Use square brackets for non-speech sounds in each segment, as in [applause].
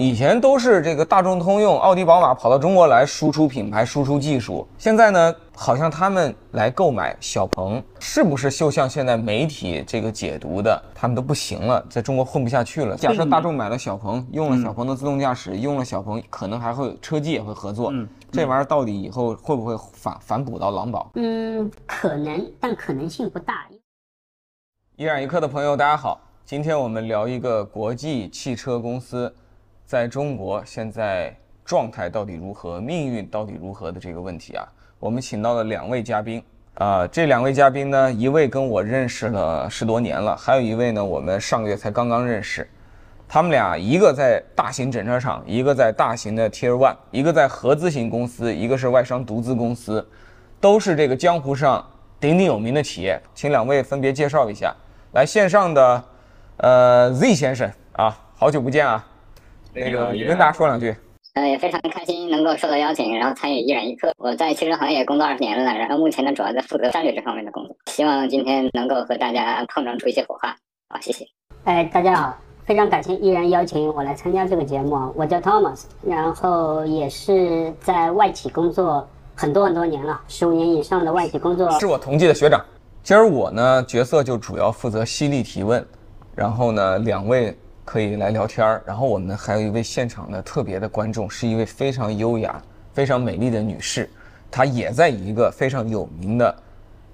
以前都是这个大众通用、奥迪、宝马跑到中国来输出品牌、输出技术，现在呢，好像他们来购买小鹏，是不是就像现在媒体这个解读的，他们都不行了，在中国混不下去了？假设大众买了小鹏，用了小鹏的自动驾驶，用了小鹏，可能还会车机也会合作，这玩意儿到底以后会不会反反哺到狼堡？嗯，可能，但可能性不大。一染一刻的朋友，大家好，今天我们聊一个国际汽车公司。在中国现在状态到底如何，命运到底如何的这个问题啊，我们请到了两位嘉宾啊，这两位嘉宾呢，一位跟我认识了十多年了，还有一位呢，我们上个月才刚刚认识。他们俩一个在大型整车厂，一个在大型的 Tier One，一个在合资型公司，一个是外商独资公司，都是这个江湖上鼎鼎有名的企业。请两位分别介绍一下。来，线上的呃 Z 先生啊，好久不见啊。那个也跟大家说两句。呃，也非常开心能够受到邀请，然后参与一染一刻。我在汽车行业工作二十年了，然后目前呢主要在负责战略这方面的工作。希望今天能够和大家碰撞出一些火花。好，谢谢。哎，大家好，非常感谢依然邀请我来参加这个节目。我叫 Thomas，然后也是在外企工作很多很多年了，十五年以上的外企工作。是我同届的学长。今儿我呢角色就主要负责犀利提问，然后呢两位。可以来聊天儿，然后我们还有一位现场的特别的观众，是一位非常优雅、非常美丽的女士，她也在一个非常有名的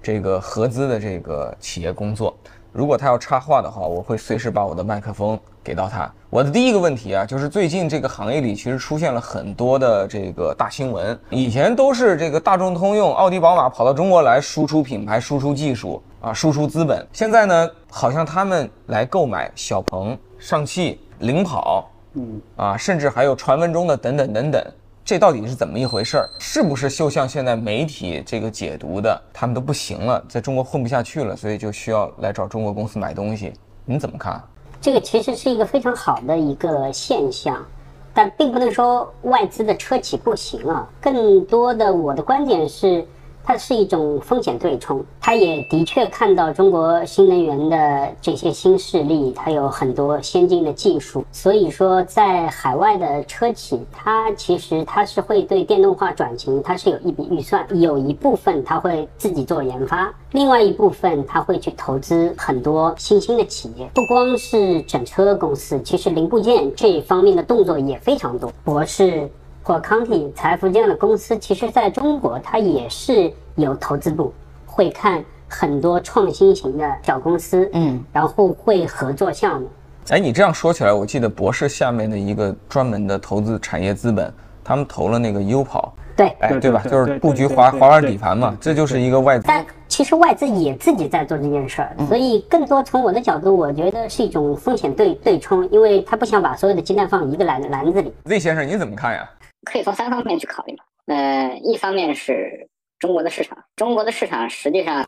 这个合资的这个企业工作。如果她要插话的话，我会随时把我的麦克风给到她。我的第一个问题啊，就是最近这个行业里其实出现了很多的这个大新闻，以前都是这个大众通用、奥迪、宝马跑到中国来输出品牌、输出技术啊、输出资本，现在呢，好像他们来购买小鹏。上汽、领跑，嗯啊，甚至还有传闻中的等等等等，这到底是怎么一回事儿？是不是就像现在媒体这个解读的，他们都不行了，在中国混不下去了，所以就需要来找中国公司买东西？你怎么看？这个其实是一个非常好的一个现象，但并不能说外资的车企不行啊。更多的，我的观点是。它是一种风险对冲，它也的确看到中国新能源的这些新势力，它有很多先进的技术，所以说在海外的车企，它其实它是会对电动化转型，它是有一笔预算，有一部分它会自己做研发，另外一部分它会去投资很多新兴的企业，不光是整车公司，其实零部件这一方面的动作也非常多。博士。或康体财富这样的公司，其实在中国它也是有投资部，会看很多创新型的小公司，嗯，然后会合作项目。哎，你这样说起来，我记得博士下面的一个专门的投资产业资本，他们投了那个优跑，对，哎，对吧？就是布局滑滑板底盘嘛，这就是一个外资。但其实外资也自己在做这件事儿，所以更多从我的角度，我觉得是一种风险对对冲，因为他不想把所有的鸡蛋放一个篮篮子里。Z 先生，你怎么看呀？可以从三方面去考虑嘛。呃，一方面是中国的市场，中国的市场实际上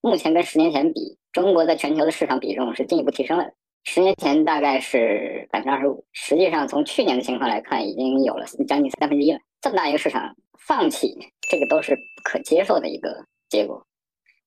目前跟十年前比，中国在全球的市场比重是进一步提升了。十年前大概是百分之二十五，实际上从去年的情况来看，已经有了将近三分之一了。这么大一个市场，放弃这个都是不可接受的一个结果。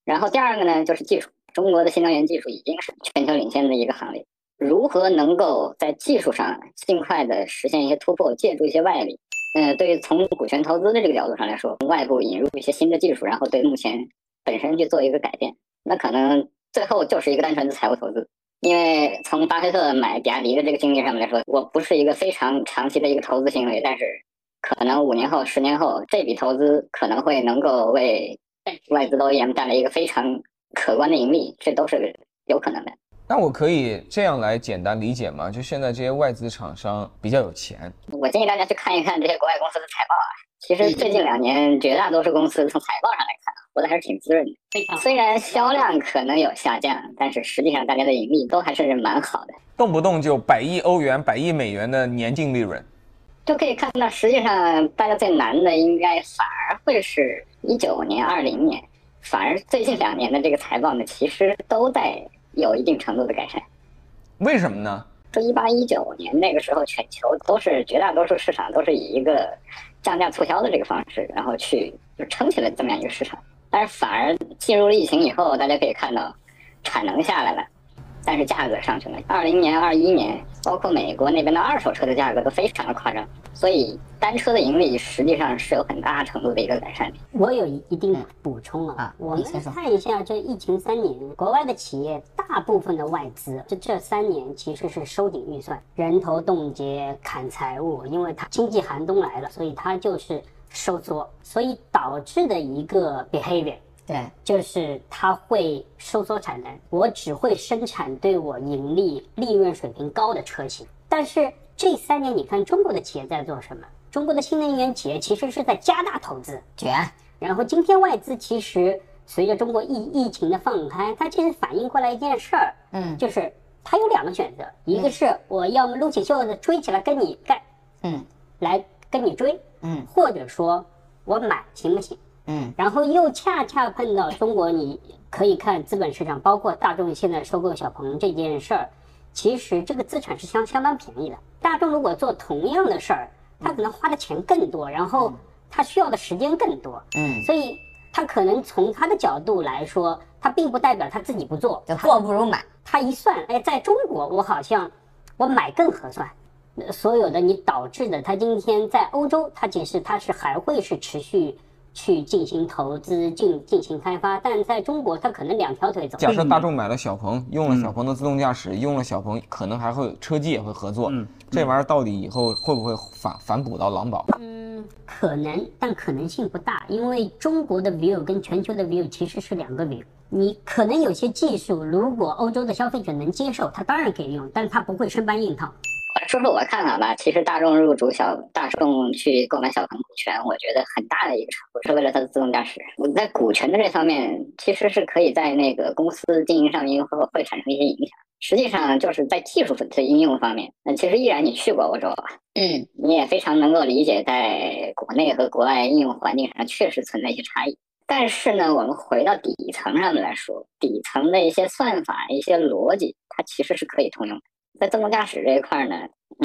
然后第二个呢，就是技术，中国的新能源技术已经是全球领先的一个行列。如何能够在技术上尽快的实现一些突破，借助一些外力？嗯，对于从股权投资的这个角度上来说，从外部引入一些新的技术，然后对目前本身去做一个改变，那可能最后就是一个单纯的财务投资。因为从巴菲特买比亚迪的这个经历上面来说，我不是一个非常长期的一个投资行为，但是可能五年后、十年后，这笔投资可能会能够为外资 OEM 带来一个非常可观的盈利，这都是有可能的。那我可以这样来简单理解吗？就现在这些外资厂商比较有钱，我建议大家去看一看这些国外公司的财报啊。其实最近两年，绝大多数公司从财报上来看，活得还是挺滋润的。虽然销量可能有下降，但是实际上大家的盈利都还是蛮好的，动不动就百亿欧元、百亿美元的年净利润，就可以看到，实际上大家最难的应该反而会是一九年、二零年，反而最近两年的这个财报呢，其实都在。有一定程度的改善，为什么呢？说一八一九年那个时候，全球都是绝大多数市场都是以一个降价促销的这个方式，然后去就撑起了这么样一个市场。但是反而进入了疫情以后，大家可以看到产能下来了，但是价格上去了。二零年、二一年，包括美国那边的二手车的价格都非常的夸张，所以单车的盈利实际上是有很大程度的一个改善的。我有一定的补充啊，我们看一下这疫情三年，国外的企业大部分的外资，这这三年其实是收紧预算、人头冻结、砍财务，因为它经济寒冬来了，所以它就是收缩，所以导致的一个 behavior。对，就是它会收缩产能，我只会生产对我盈利、利润水平高的车型。但是这三年，你看中国的企业在做什么？中国的新能源企业其实是在加大投资卷。然后今天外资其实随着中国疫疫情的放开，它其实反应过来一件事儿，嗯，就是它有两个选择，一个是我要么撸起袖子追起来跟你干，嗯，来跟你追，嗯，或者说我买行不行？嗯，然后又恰恰碰到中国，你可以看资本市场，包括大众现在收购小鹏这件事儿，其实这个资产是相相当便宜的。大众如果做同样的事儿，他可能花的钱更多，然后他需要的时间更多。嗯，所以他可能从他的角度来说，他并不代表他自己不做，做不如买。他一算，哎，在中国我好像我买更合算。所有的你导致的，他今天在欧洲，他其实他是还会是持续。去进行投资进进行开发，但在中国，它可能两条腿走。假设大众买了小鹏，用了小鹏的自动驾驶，用了小鹏，可能还会车机也会合作。嗯，这玩意儿到底以后会不会反反哺到狼堡？嗯，可能，但可能性不大，因为中国的 view 跟全球的 view 其实是两个 view。你可能有些技术，如果欧洲的消费者能接受，他当然可以用，但是他不会生搬硬套。说说我看法吧，其实大众入主小大众去购买小鹏股权，我觉得很大的一个成果是为了它的自动驾驶。我在股权的这方面，其实是可以在那个公司经营上面会会产生一些影响。实际上就是在技术的应用方面，那其实依然你去过欧洲啊，嗯，你也非常能够理解，在国内和国外应用环境上确实存在一些差异。但是呢，我们回到底层上面来说，底层的一些算法、一些逻辑，它其实是可以通用的。在自动驾驶这一块呢，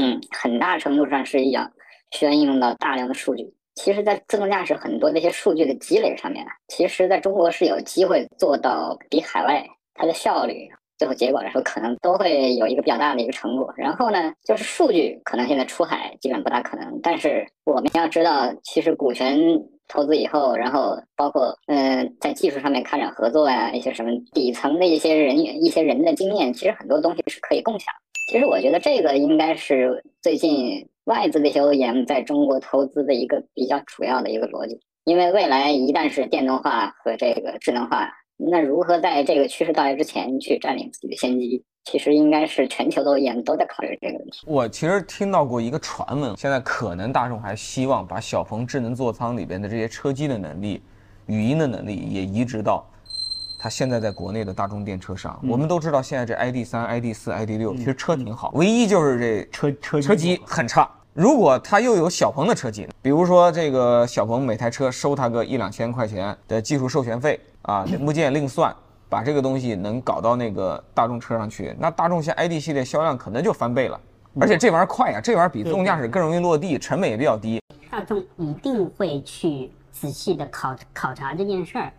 嗯，很大程度上是要需要应用到大量的数据。其实，在自动驾驶很多那些数据的积累上面，其实在中国是有机会做到比海外它的效率，最后结果来说，可能都会有一个比较大的一个成果。然后呢，就是数据可能现在出海基本不大可能，但是我们要知道，其实股权投资以后，然后包括嗯，在技术上面开展合作呀，一些什么底层的一些人员、一些人的经验，其实很多东西是可以共享。其实我觉得这个应该是最近外资的一些 OEM 在中国投资的一个比较主要的一个逻辑，因为未来一旦是电动化和这个智能化，那如何在这个趋势到来之前去占领自己的先机，其实应该是全球的 OEM 都在考虑这个问题。我其实听到过一个传闻，现在可能大众还希望把小鹏智能座舱里边的这些车机的能力、语音的能力也移植到。它现在在国内的大众电车上，我们都知道，现在这 ID 三、ID 四、ID 六其实车挺好，唯一就是这车车车机很差。如果他又有小鹏的车机，比如说这个小鹏每台车收他个一两千块钱的技术授权费啊，零部件另算，把这个东西能搞到那个大众车上去，那大众现 ID 系列销量可能就翻倍了。而且这玩意儿快呀，这玩意儿比自动驾驶更容易落地，成本也比较低。大众一定会去仔细的考考察这件事儿，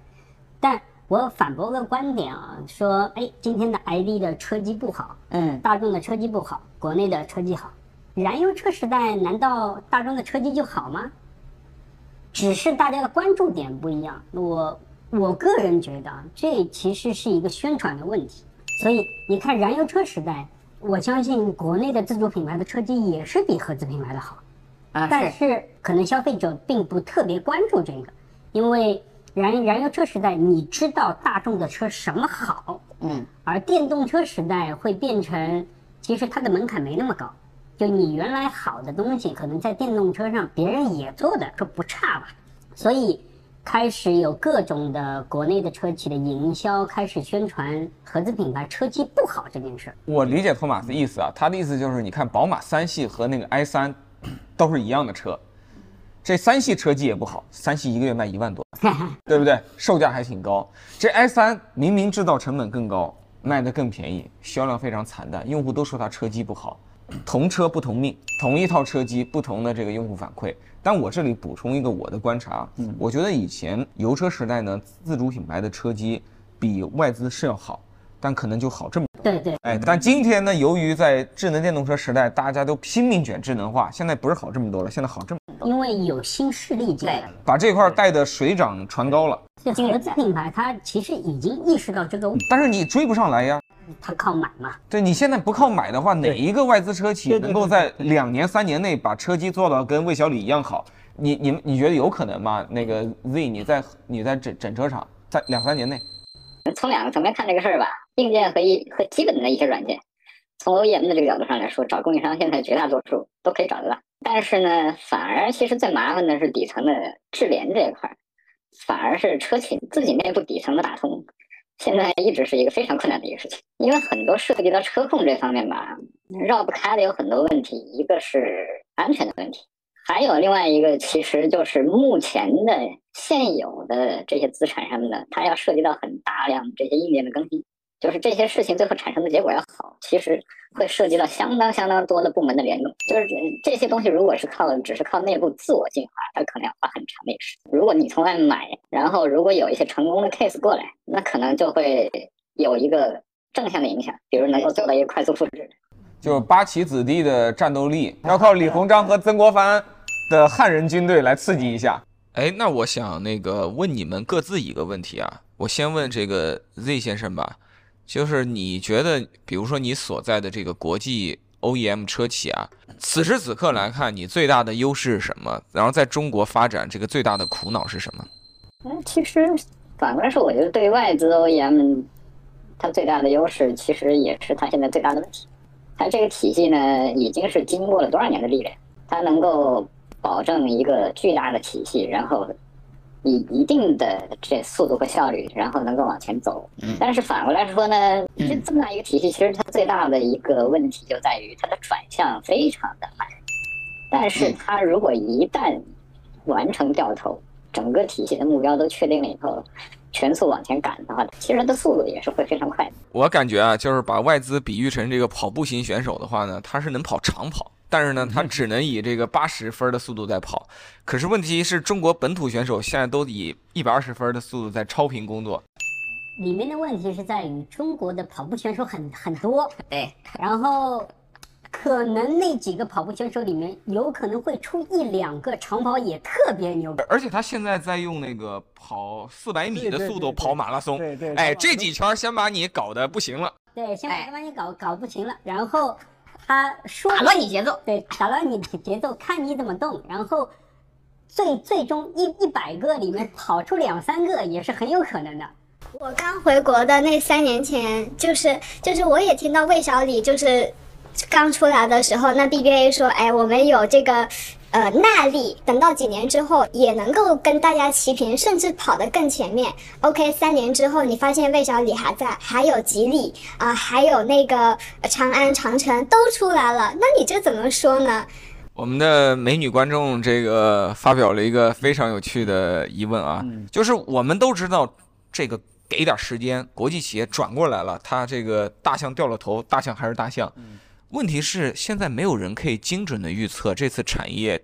但。我反驳个观点啊，说，哎，今天的 ID 的车机不好，嗯，大众的车机不好，国内的车机好，燃油车时代难道大众的车机就好吗？只是大家的关注点不一样。我我个人觉得，这其实是一个宣传的问题。所以你看，燃油车时代，我相信国内的自主品牌的车机也是比合资品牌的好，啊，但是可能消费者并不特别关注这个，因为。燃燃油车时代，你知道大众的车什么好？嗯，而电动车时代会变成，其实它的门槛没那么高，就你原来好的东西，可能在电动车上别人也做的说不差吧，所以开始有各种的国内的车企的营销开始宣传合资品牌车机不好这件事。我理解托马斯意思啊，他的意思就是，你看宝马三系和那个 i 三，都是一样的车。这三系车机也不好，三系一个月卖一万多，对不对？售价还挺高。这 i 三明明制造成本更高，卖的更便宜，销量非常惨淡，用户都说它车机不好。同车不同命，同一套车机，不同的这个用户反馈。但我这里补充一个我的观察，嗯，我觉得以前油车时代呢，自主品牌的车机比外资是要好。但可能就好这么多。对对，哎，但今天呢，由于在智能电动车时代，大家都拼命卷智能化，现在不是好这么多了，现在好这么多，因为有新势力进来，把这块带的水涨船高了。这合资品牌它其实已经意识到这个，但是你追不上来呀。它靠买嘛？对你现在不靠买的话，哪一个外资车企能够在两年三年内把车机做到跟魏小李一样好？你你你觉得有可能吗？那个 Z，你在你在整整车厂，在两三年内，从两个层面看这个事儿吧，硬件和一和基本的一些软件，从 OEM 的这个角度上来说，找供应商现在绝大多数都可以找得到。但是呢，反而其实最麻烦的是底层的智联这一块儿，反而是车企自己内部底层的打通，现在一直是一个非常困难的一个事情，因为很多涉及到车控这方面吧，绕不开的有很多问题，一个是安全的问题。还有另外一个，其实就是目前的现有的这些资产上面的，它要涉及到很大量这些硬件的更新，就是这些事情最后产生的结果要好，其实会涉及到相当相当多的部门的联动。就是这些东西，如果是靠只是靠内部自我进化，它可能要花很长的时间。如果你从外面买，然后如果有一些成功的 case 过来，那可能就会有一个正向的影响，比如能够做到一个快速复制。就是八旗子弟的战斗力要靠李鸿章和曾国藩的汉人军队来刺激一下。哎，那我想那个问你们各自一个问题啊，我先问这个 Z 先生吧，就是你觉得，比如说你所在的这个国际 OEM 车企啊，此时此刻来看，你最大的优势是什么？然后在中国发展这个最大的苦恼是什么？嗯，其实反过来说，我觉得对外资 OEM，它最大的优势其实也是它现在最大的问题。它这个体系呢，已经是经过了多少年的历练，它能够保证一个巨大的体系，然后以一定的这速度和效率，然后能够往前走。但是反过来说呢，这这么大一个体系，其实它最大的一个问题就在于它的转向非常的慢。但是它如果一旦完成掉头，整个体系的目标都确定了以后，全速往前赶的话，其实它的速度也是会非常快的。我感觉啊，就是把外资比喻成这个跑步型选手的话呢，他是能跑长跑，但是呢，他只能以这个八十分的速度在跑。可是问题是中国本土选手现在都以一百二十分的速度在超频工作。里面的问题是在于中国的跑步选手很很多，[laughs] 对，然后可能那几个跑步选手里面，有可能会出一两个长跑也特别牛逼。而且他现在在用那个跑四百米的速度跑马拉松，对对哎，这几圈先把你搞得不行了。对，先把你搞搞不行了，然后他说打乱你节奏。对，打乱你的节奏，看你怎么动，然后最最终一一百个里面跑出两三个也是很有可能的。我刚回国的那三年前，就是就是我也听到魏小李就是刚出来的时候，那 BBA 说，哎，我们有这个呃耐力，等到几年之后也能够跟大家齐平，甚至跑得更前面。OK，三年之后你发现魏小李还在，还有吉利啊、还有那个呃长安、长城都出来了，那你这怎么说呢？我们的美女观众这个发表了一个非常有趣的疑问啊，就是我们都知道这个给点时间，国际企业转过来了，它这个大象掉了头，大象还是大象。问题是现在没有人可以精准的预测这次产业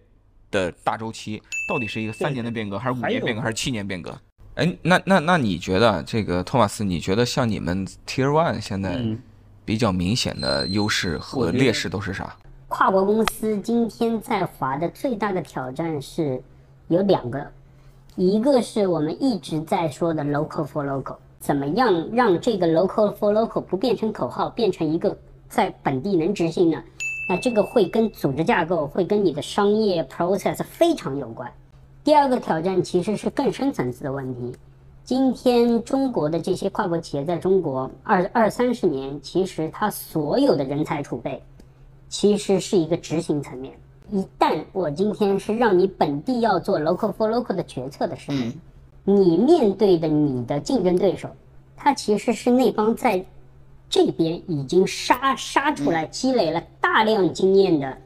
的大周期到底是一个三年的变革，还是五年变革，还是七年变革？哎，那那那你觉得这个托马斯？你觉得像你们 Tier One 现在嗯比较明显的优势和劣势都是啥？跨国公司今天在华的最大的挑战是有两个，一个是我们一直在说的 local for local，怎么样让这个 local for local 不变成口号，变成一个在本地能执行呢？那这个会跟组织架构，会跟你的商业 process 非常有关。第二个挑战其实是更深层次的问题。今天中国的这些跨国企业在中国二二三十年，其实它所有的人才储备，其实是一个执行层面。一旦我今天是让你本地要做 local for local 的决策的时候，你面对的你的竞争对手，他其实是那帮在这边已经杀杀出来、积累了大量经验的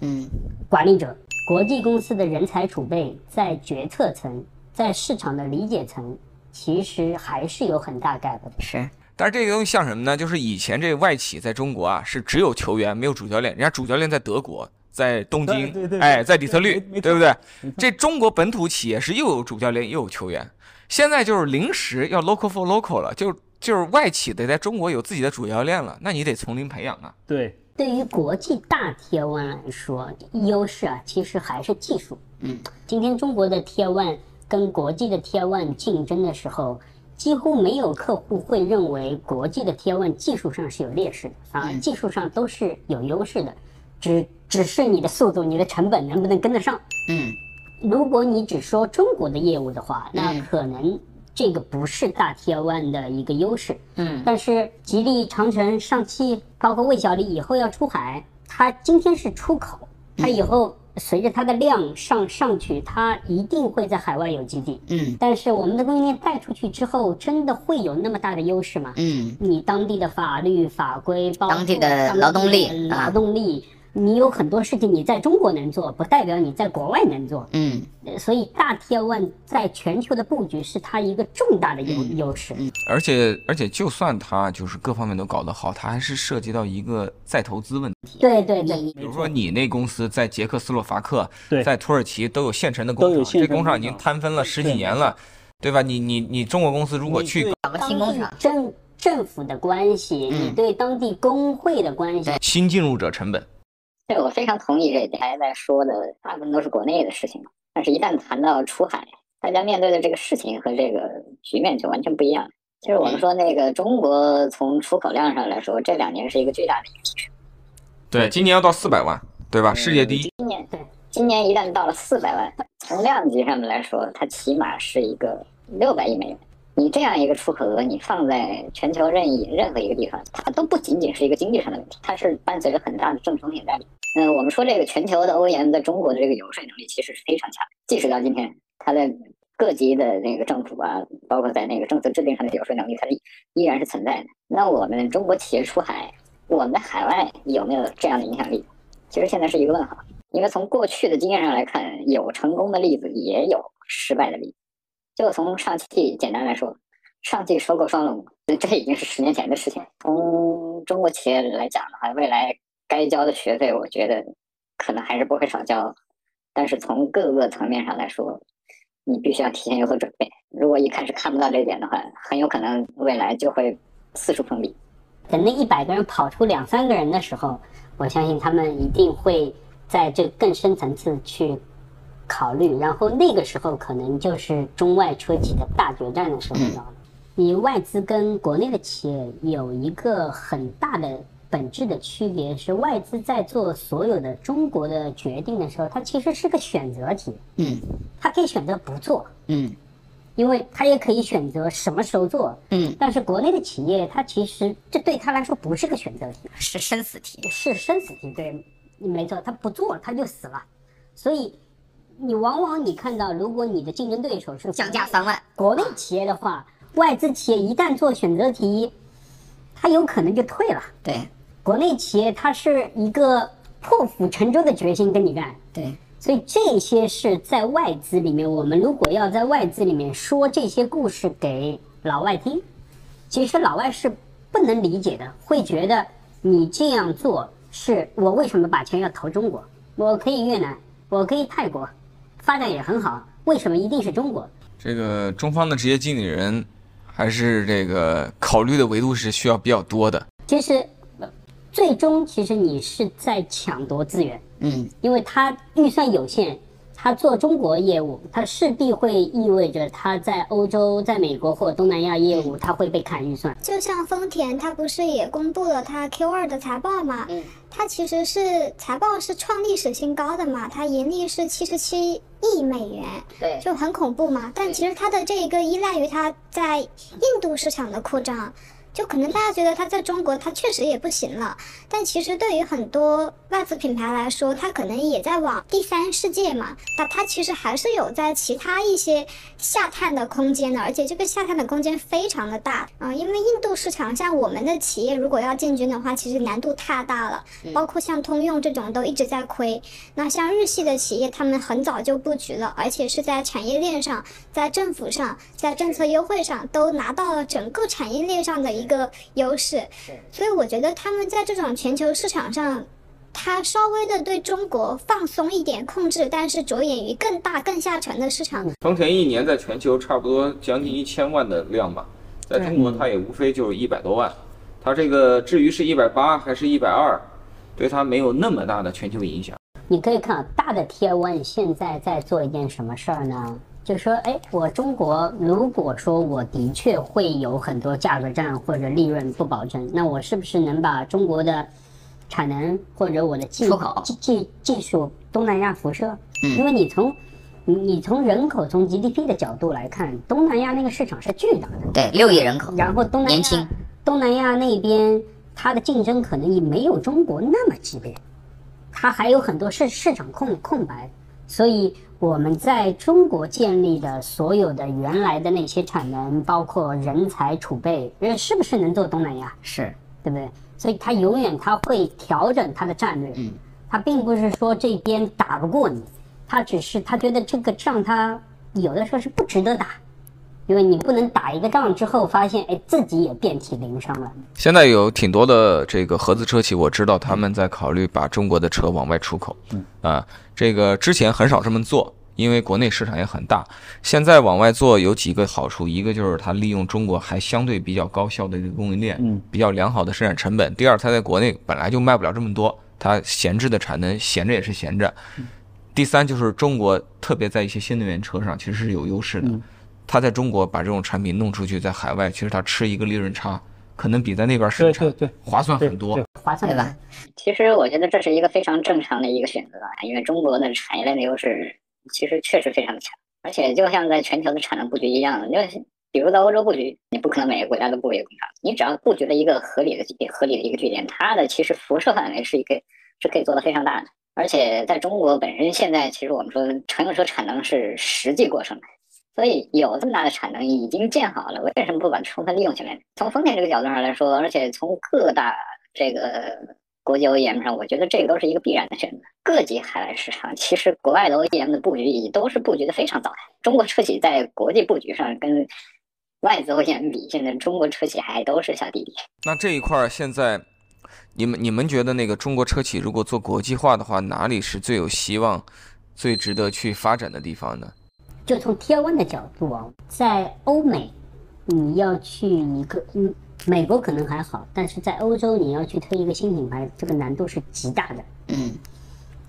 嗯，管理者。国际公司的人才储备在决策层、在市场的理解层，其实还是有很大 gap 的。是。但是这个东西像什么呢？就是以前这个外企在中国啊，是只有球员没有主教练，人家主教练在德国，在东京，对对对哎，在底特律，对不对？这中国本土企业是又有主教练又有球员，现在就是临时要 local for local 了，就就是外企得在中国有自己的主教练了，那你得从零培养啊。对，对于国际大 Tier One 来说，优势啊，其实还是技术。嗯，今天中国的 Tier One 跟国际的 Tier One 竞争的时候，几乎没有客户会认为国际的 Tier One 技术上是有劣势的，反而技术上都是有优势的，只只是你的速度、你的成本能不能跟得上。嗯如果你只说中国的业务的话，那嗯可能这个不是大 Tier One 的一个优势。嗯但是吉利、长城、上汽，包括魏小李以后要出海，它今天是出口，它以后随着它的量上上去，它一定会在海外有基地。嗯但是我们的供应链带出去之后，真的会有那么大的优势吗？嗯你当地的法律法规，包括当地的劳动力劳动力，你有很多事情你在中国能做，不代表你在国外能做。嗯。呃所以大 Tier One 在全球的布局是它一个重大的优优势。而且而且，就算它就是各方面都搞得好，它还是涉及到一个再投资问题。对对对，比如说你那公司在捷克斯洛伐克，在土耳其都有现成的工厂，这工厂已经摊分了十几年了，对吧？你你你中国公司如果去搞个新工厂，政政府的关系，嗯。你对当地工会的关系，新进入者成本，对，我非常同意这一点。大家在说的大部分都是国内的事情，但是一旦谈到出海，大家面对的这个事情和这个局面就完全不一样。就是我们说那个中国从出口量上来说，这两年是一个巨大的一个提升。对，今年要到四百万，对吧？世界第一。今年对，今年一旦到了四百万，从量级上面来说，它起码是一个六百亿美元。你这样一个出口额，你放在全球任意任何一个地方，它都不仅仅是一个经济上的问题，它是伴随着很大的正风险在里。嗯，我们说这个全球的 OEM 在中国的这个游说能力其实是非常强，即使到今天，它在各级的那个政府啊，包括在那个政策制定上的游说能力，它是依然是存在的。那我们中国企业出海，我们在海外有没有这样的影响力？其实现在是一个问号。因为从过去的经验上来看，有成功的例子，也有失败的例子。就从上汽简单来说，上汽收购双龙，这已经是十年前的事情。从中国企业来讲的话，未来该交的学费，我觉得可能还是不会少交。但是从各个层面上来说，你必须要提前有所准备。如果一开始看不到这一点的话，很有可能未来就会四处碰壁。等那一百个人跑出两三个人的时候，我相信他们一定会在这更深层次去考虑，然后那个时候可能就是中外车企的大决战的时候到了。你外资跟国内的企业有一个很大的本质的区别是，外资在做所有的中国的决定的时候，它其实是个选择题，嗯它可以选择不做，嗯因为它也可以选择什么时候做。嗯，但是国内的企业，它其实这对他来说不是个选择题，是生死题。是生死题。对，没错，他不做他就死了。所以你往往你看到，如果你的竞争对手是降价三万，国内企业的话，外资企业一旦做选择题，它有可能就退了。对国内企业它是一个破釜沉舟的决心跟你干，对，所以这些是在外资里面，我们如果要在外资里面说这些故事给老外听，其实老外是不能理解的，会觉得你这样做是我为什么把钱要投中国？我可以越南，我可以泰国，发展也很好，为什么一定是中国？这个中方的职业经理人还是这个考虑的维度是需要比较多的。其实，呃最终其实你是在抢夺资源。嗯因为他预算有限，他做中国业务，他势必会意味着他在欧洲、在美国或东南亚业务，他会被砍预算。就像丰田，它不是也公布了它 Q 二的财报嘛？嗯，它其实是财报是创历史新高的嘛，它盈利是七十七亿美元，对就很恐怖嘛。但其实它的这一个依赖于它在印度市场的扩张。就可能大家觉得它在中国它确实也不行了，但其实对于很多外资品牌来说，它可能也在往第三世界嘛，那它其实还是有在其他一些下探的空间的，而且这个下探的空间非常的大。啊、因为印度市场像我们的企业如果要进军的话，其实难度太大了，包括像通用这种都一直在亏，那像日系的企业，他们很早就布局了，而且是在产业链上、在政府上、在政策优惠上都拿到了整个产业链上的一个优势，所以我觉得他们在这种全球市场上。他稍微的对中国放松一点控制，但是着眼于更大、更下沉的市场。丰田一年在全球差不多将近一千万的量吧，在中国它也无非就是一百多万，它这个至于是一百八还是一百二，对它没有那么大的全球影响。你可以看啊，大的 Tier One 现在在做一件什么事儿呢？就说，哎，我中国如果说我的确会有很多价格战或者利润不保证，那我是不是能把中国的产能或者我的技出口技技技术东南亚辐射？因为你从你你从人口从 GDP 的角度来看，东南亚那个市场是巨大的。对，六亿人口，然后东南亚年轻东南亚那边它的竞争可能也没有中国那么激烈，它还有很多市市场空空白，所以我们在中国建立的所有的原来的那些产能，包括人才储备，呃，是不是能做东南亚？是对不对？所以它永远它会调整它的战略，嗯它并不是说这边打不过你，它只是他觉得这个仗他有的时候是不值得打，因为你不能打一个仗之后发现哎自己也遍体鳞伤了。现在有挺多的这个合资车企，我知道他们在考虑把中国的车往外出口。嗯啊，这个之前很少这么做，因为国内市场也很大。现在往外做有几个好处，一个就是它利用中国还相对比较高效的这个供应链，嗯，比较良好的生产成本。第二，它在国内本来就卖不了这么多，它闲置的产能闲着也是闲着。第三就是中国特别在一些新能源车上其实是有优势的，它在中国把这种产品弄出去，在海外其实他吃一个利润差，可能比在那边生产对划算很多。划算对吧？其实我觉得这是一个非常正常的一个选择啊，因为中国的产业链的优势其实确实非常的强，而且就像在全球的产能布局一样，就是比如在欧洲布局，你不可能每个国家都布一个工厂，你只要布局了一个合理的合理的一个据点，它的其实辐射范围是一个是可以做的非常大的。而且在中国本身现在，其实我们说乘用车产能是实际过剩的，所以有这么大的产能已经建好了，为什么不把它充分利用起来？从丰田这个角度上来说，而且从各大这个国际 OEM 上，我觉得这个都是一个必然的选择。各级海外市场，其实国外的 OEM 的布局也都是布局的非常早。中国车企在国际布局上跟外资 OEM 比，现在中国车企还都是小弟弟。那这一块现在，你们你们觉得那个中国车企如果做国际化的话，哪里是最有希望、最值得去发展的地方呢？就从 Tier One 的角度啊，在欧美，你要去一个，嗯，美国可能还好，但是在欧洲你要去推一个新品牌，这个难度是极大的。嗯，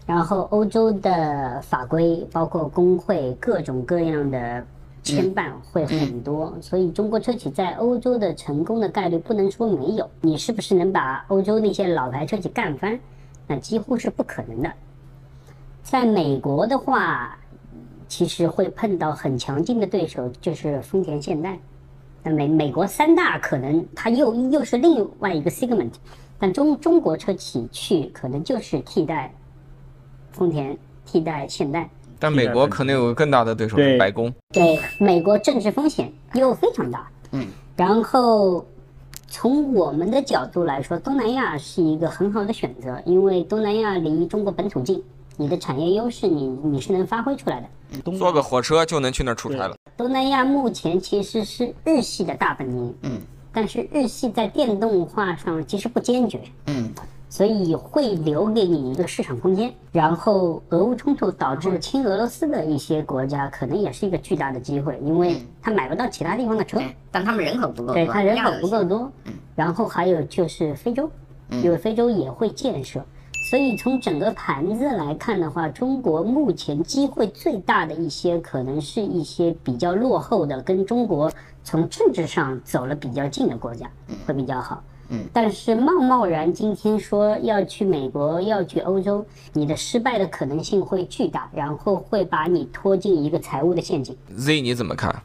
然后欧洲的法规，包括工会，各种各样的牵绊会很多，所以中国车企在欧洲的成功的概率不能说没有。你是不是能把欧洲那些老牌车企干翻？那几乎是不可能的。在美国的话，其实会碰到很强劲的对手，就是丰田、现代。那美美国三大可能它又又是另外一个 segment，但中中国车企去可能就是替代丰田、替代现代。但美国可能有个更大的对手是白宫。对美国政治风险又非常大。嗯，然后从我们的角度来说，东南亚是一个很好的选择，因为东南亚离中国本土近，你的产业优势你你是能发挥出来的。东坐个火车就能去那儿出差了。东南亚目前其实是日系的大本营，嗯，但是日系在电动化上其实不坚决，嗯，所以会留给你一个市场空间。然后俄乌冲突导致亲俄罗斯的一些国家可能也是一个巨大的机会，因为他买不到其他地方的车，对，但他们人口不够多，对，他人口不够多。然后还有就是非洲，因为非洲也会建设，所以从整个盘子来看的话，中国目前机会最大的一些，可能是一些比较落后的，跟中国从政治上走了比较近的国家会比较好。嗯，但是贸贸然今天说要去美国，要去欧洲，你的失败的可能性会巨大，然后会把你拖进一个财务的陷阱。Z 你怎么看？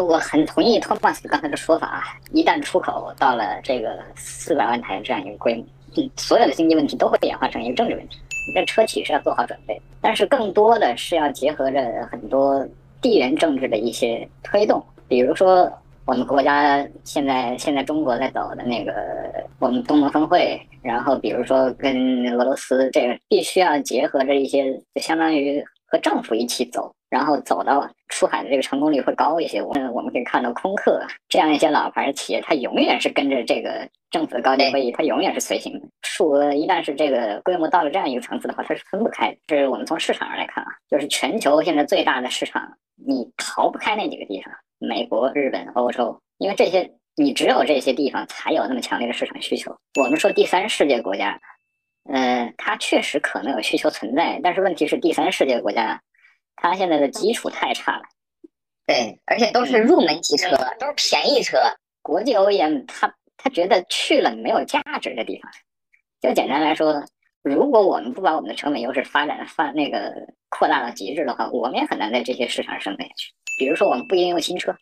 我很同意托马斯刚才的说法啊，一旦出口到了这个四百万台这样一个规模，嗯，所有的经济问题都会演化成一个政治问题。你这车企是要做好准备，但是更多的是要结合着很多地缘政治的一些推动，比如说我们国家现在现在中国在走的那个我们东盟峰会，然后比如说跟俄罗斯这个必须要结合着一些，就相当于和政府一起走，然后走到出海的这个成功率会高一些。我们我们可以看到空客这样一些老牌企业，它永远是跟着这个政府的高级会议，它永远是随行的。数额一旦是这个规模到了这样一个层次的话，它是分不开的。这是我们从市场上来看啊，就是全球现在最大的市场，你逃不开那几个地方：美国、日本、欧洲，因为这些你只有这些地方才有那么强烈的市场需求。我们说第三世界国家，呃，它确实可能有需求存在，但是问题是第三世界国家，它现在的基础太差了。对，而且都是入门级车，都是便宜车。国际 OEM 他他觉得去了没有价值的地方，就简单来说，如果我们不把我们的成本优势发展发那个扩大到极致的话，我们也很难在这些市场生存下去。比如说，我们不一定用新车，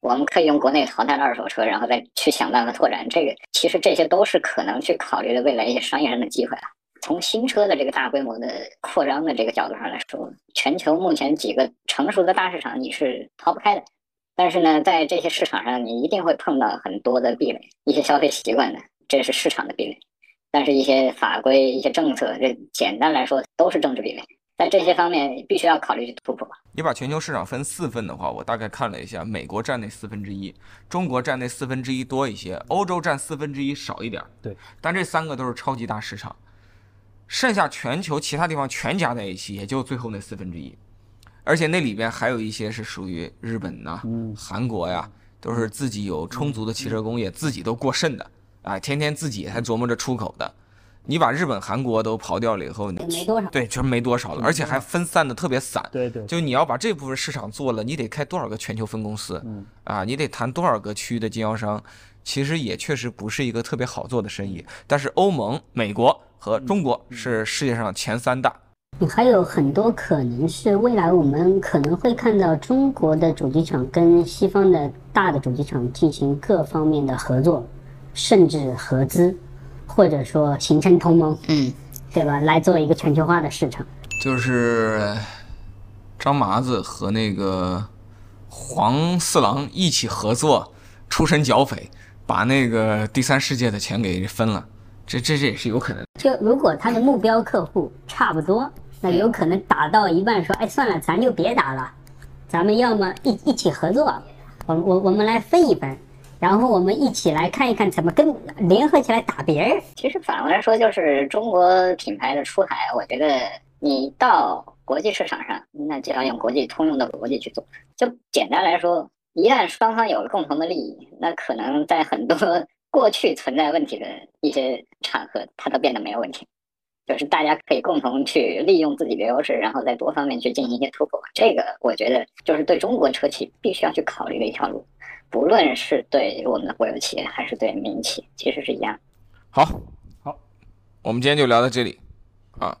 我们可以用国内淘汰的二手车，然后再去想办法拓展。这个其实这些都是可能去考虑的未来一些商业上的机会啊。从新车的这个大规模的扩张的这个角度上来说，全球目前几个成熟的大市场你是逃不开的。但是呢，在这些市场上，你一定会碰到很多的壁垒，一些消费习惯的，这是市场的壁垒；但是一些法规、一些政策，这简单来说都是政治壁垒。在这些方面，必须要考虑去突破。你把全球市场分四份的话，我大概看了一下，美国占那四分之一，中国占那四分之一多一些，欧洲占四分之一少一点。对，但这三个都是超级大市场，剩下全球其他地方全加在一起，也就最后那四分之一。而且那里边还有一些是属于日本呐、韩国呀，都是自己有充足的汽车工业，自己都过剩的，啊，天天自己还琢磨着出口的。你把日本、韩国都刨掉了以后，你没多少。对，就是没多少了，而且还分散的特别散。对对，就你要把这部分市场做了，你得开多少个全球分公司？嗯啊，你得谈多少个区域的经销商？其实也确实不是一个特别好做的生意。但是欧盟、美国和中国是世界上前三大。还有很多可能是未来我们可能会看到中国的主机厂跟西方的大的主机厂进行各方面的合作，甚至合资，或者说形成同盟，嗯，对吧？来做一个全球化的市场。就是张麻子和那个黄四郎一起合作，出身剿匪，把那个第三世界的钱给分了。这这这也是有可能。就如果他的目标客户差不多，那有可能打到一半说，哎，算了，咱就别打了，咱们要么一一起合作，我我我们来分一分，然后我们一起来看一看怎么跟联合起来打别人。其实反过来说，就是中国品牌的出海，我觉得你到国际市场上，那就要用国际通用的逻辑去做。就简单来说，一旦双方有了共同的利益，那可能在很多 [laughs] 过去存在问题的一些场合，它都变得没有问题。就是大家可以共同去利用自己的优势，然后在多方面去进行一些突破。这个我觉得就是对中国车企必须要去考虑的一条路，不论是对我们的国有企业还是对民企，其实是一样。好，好，我们今天就聊到这里，啊，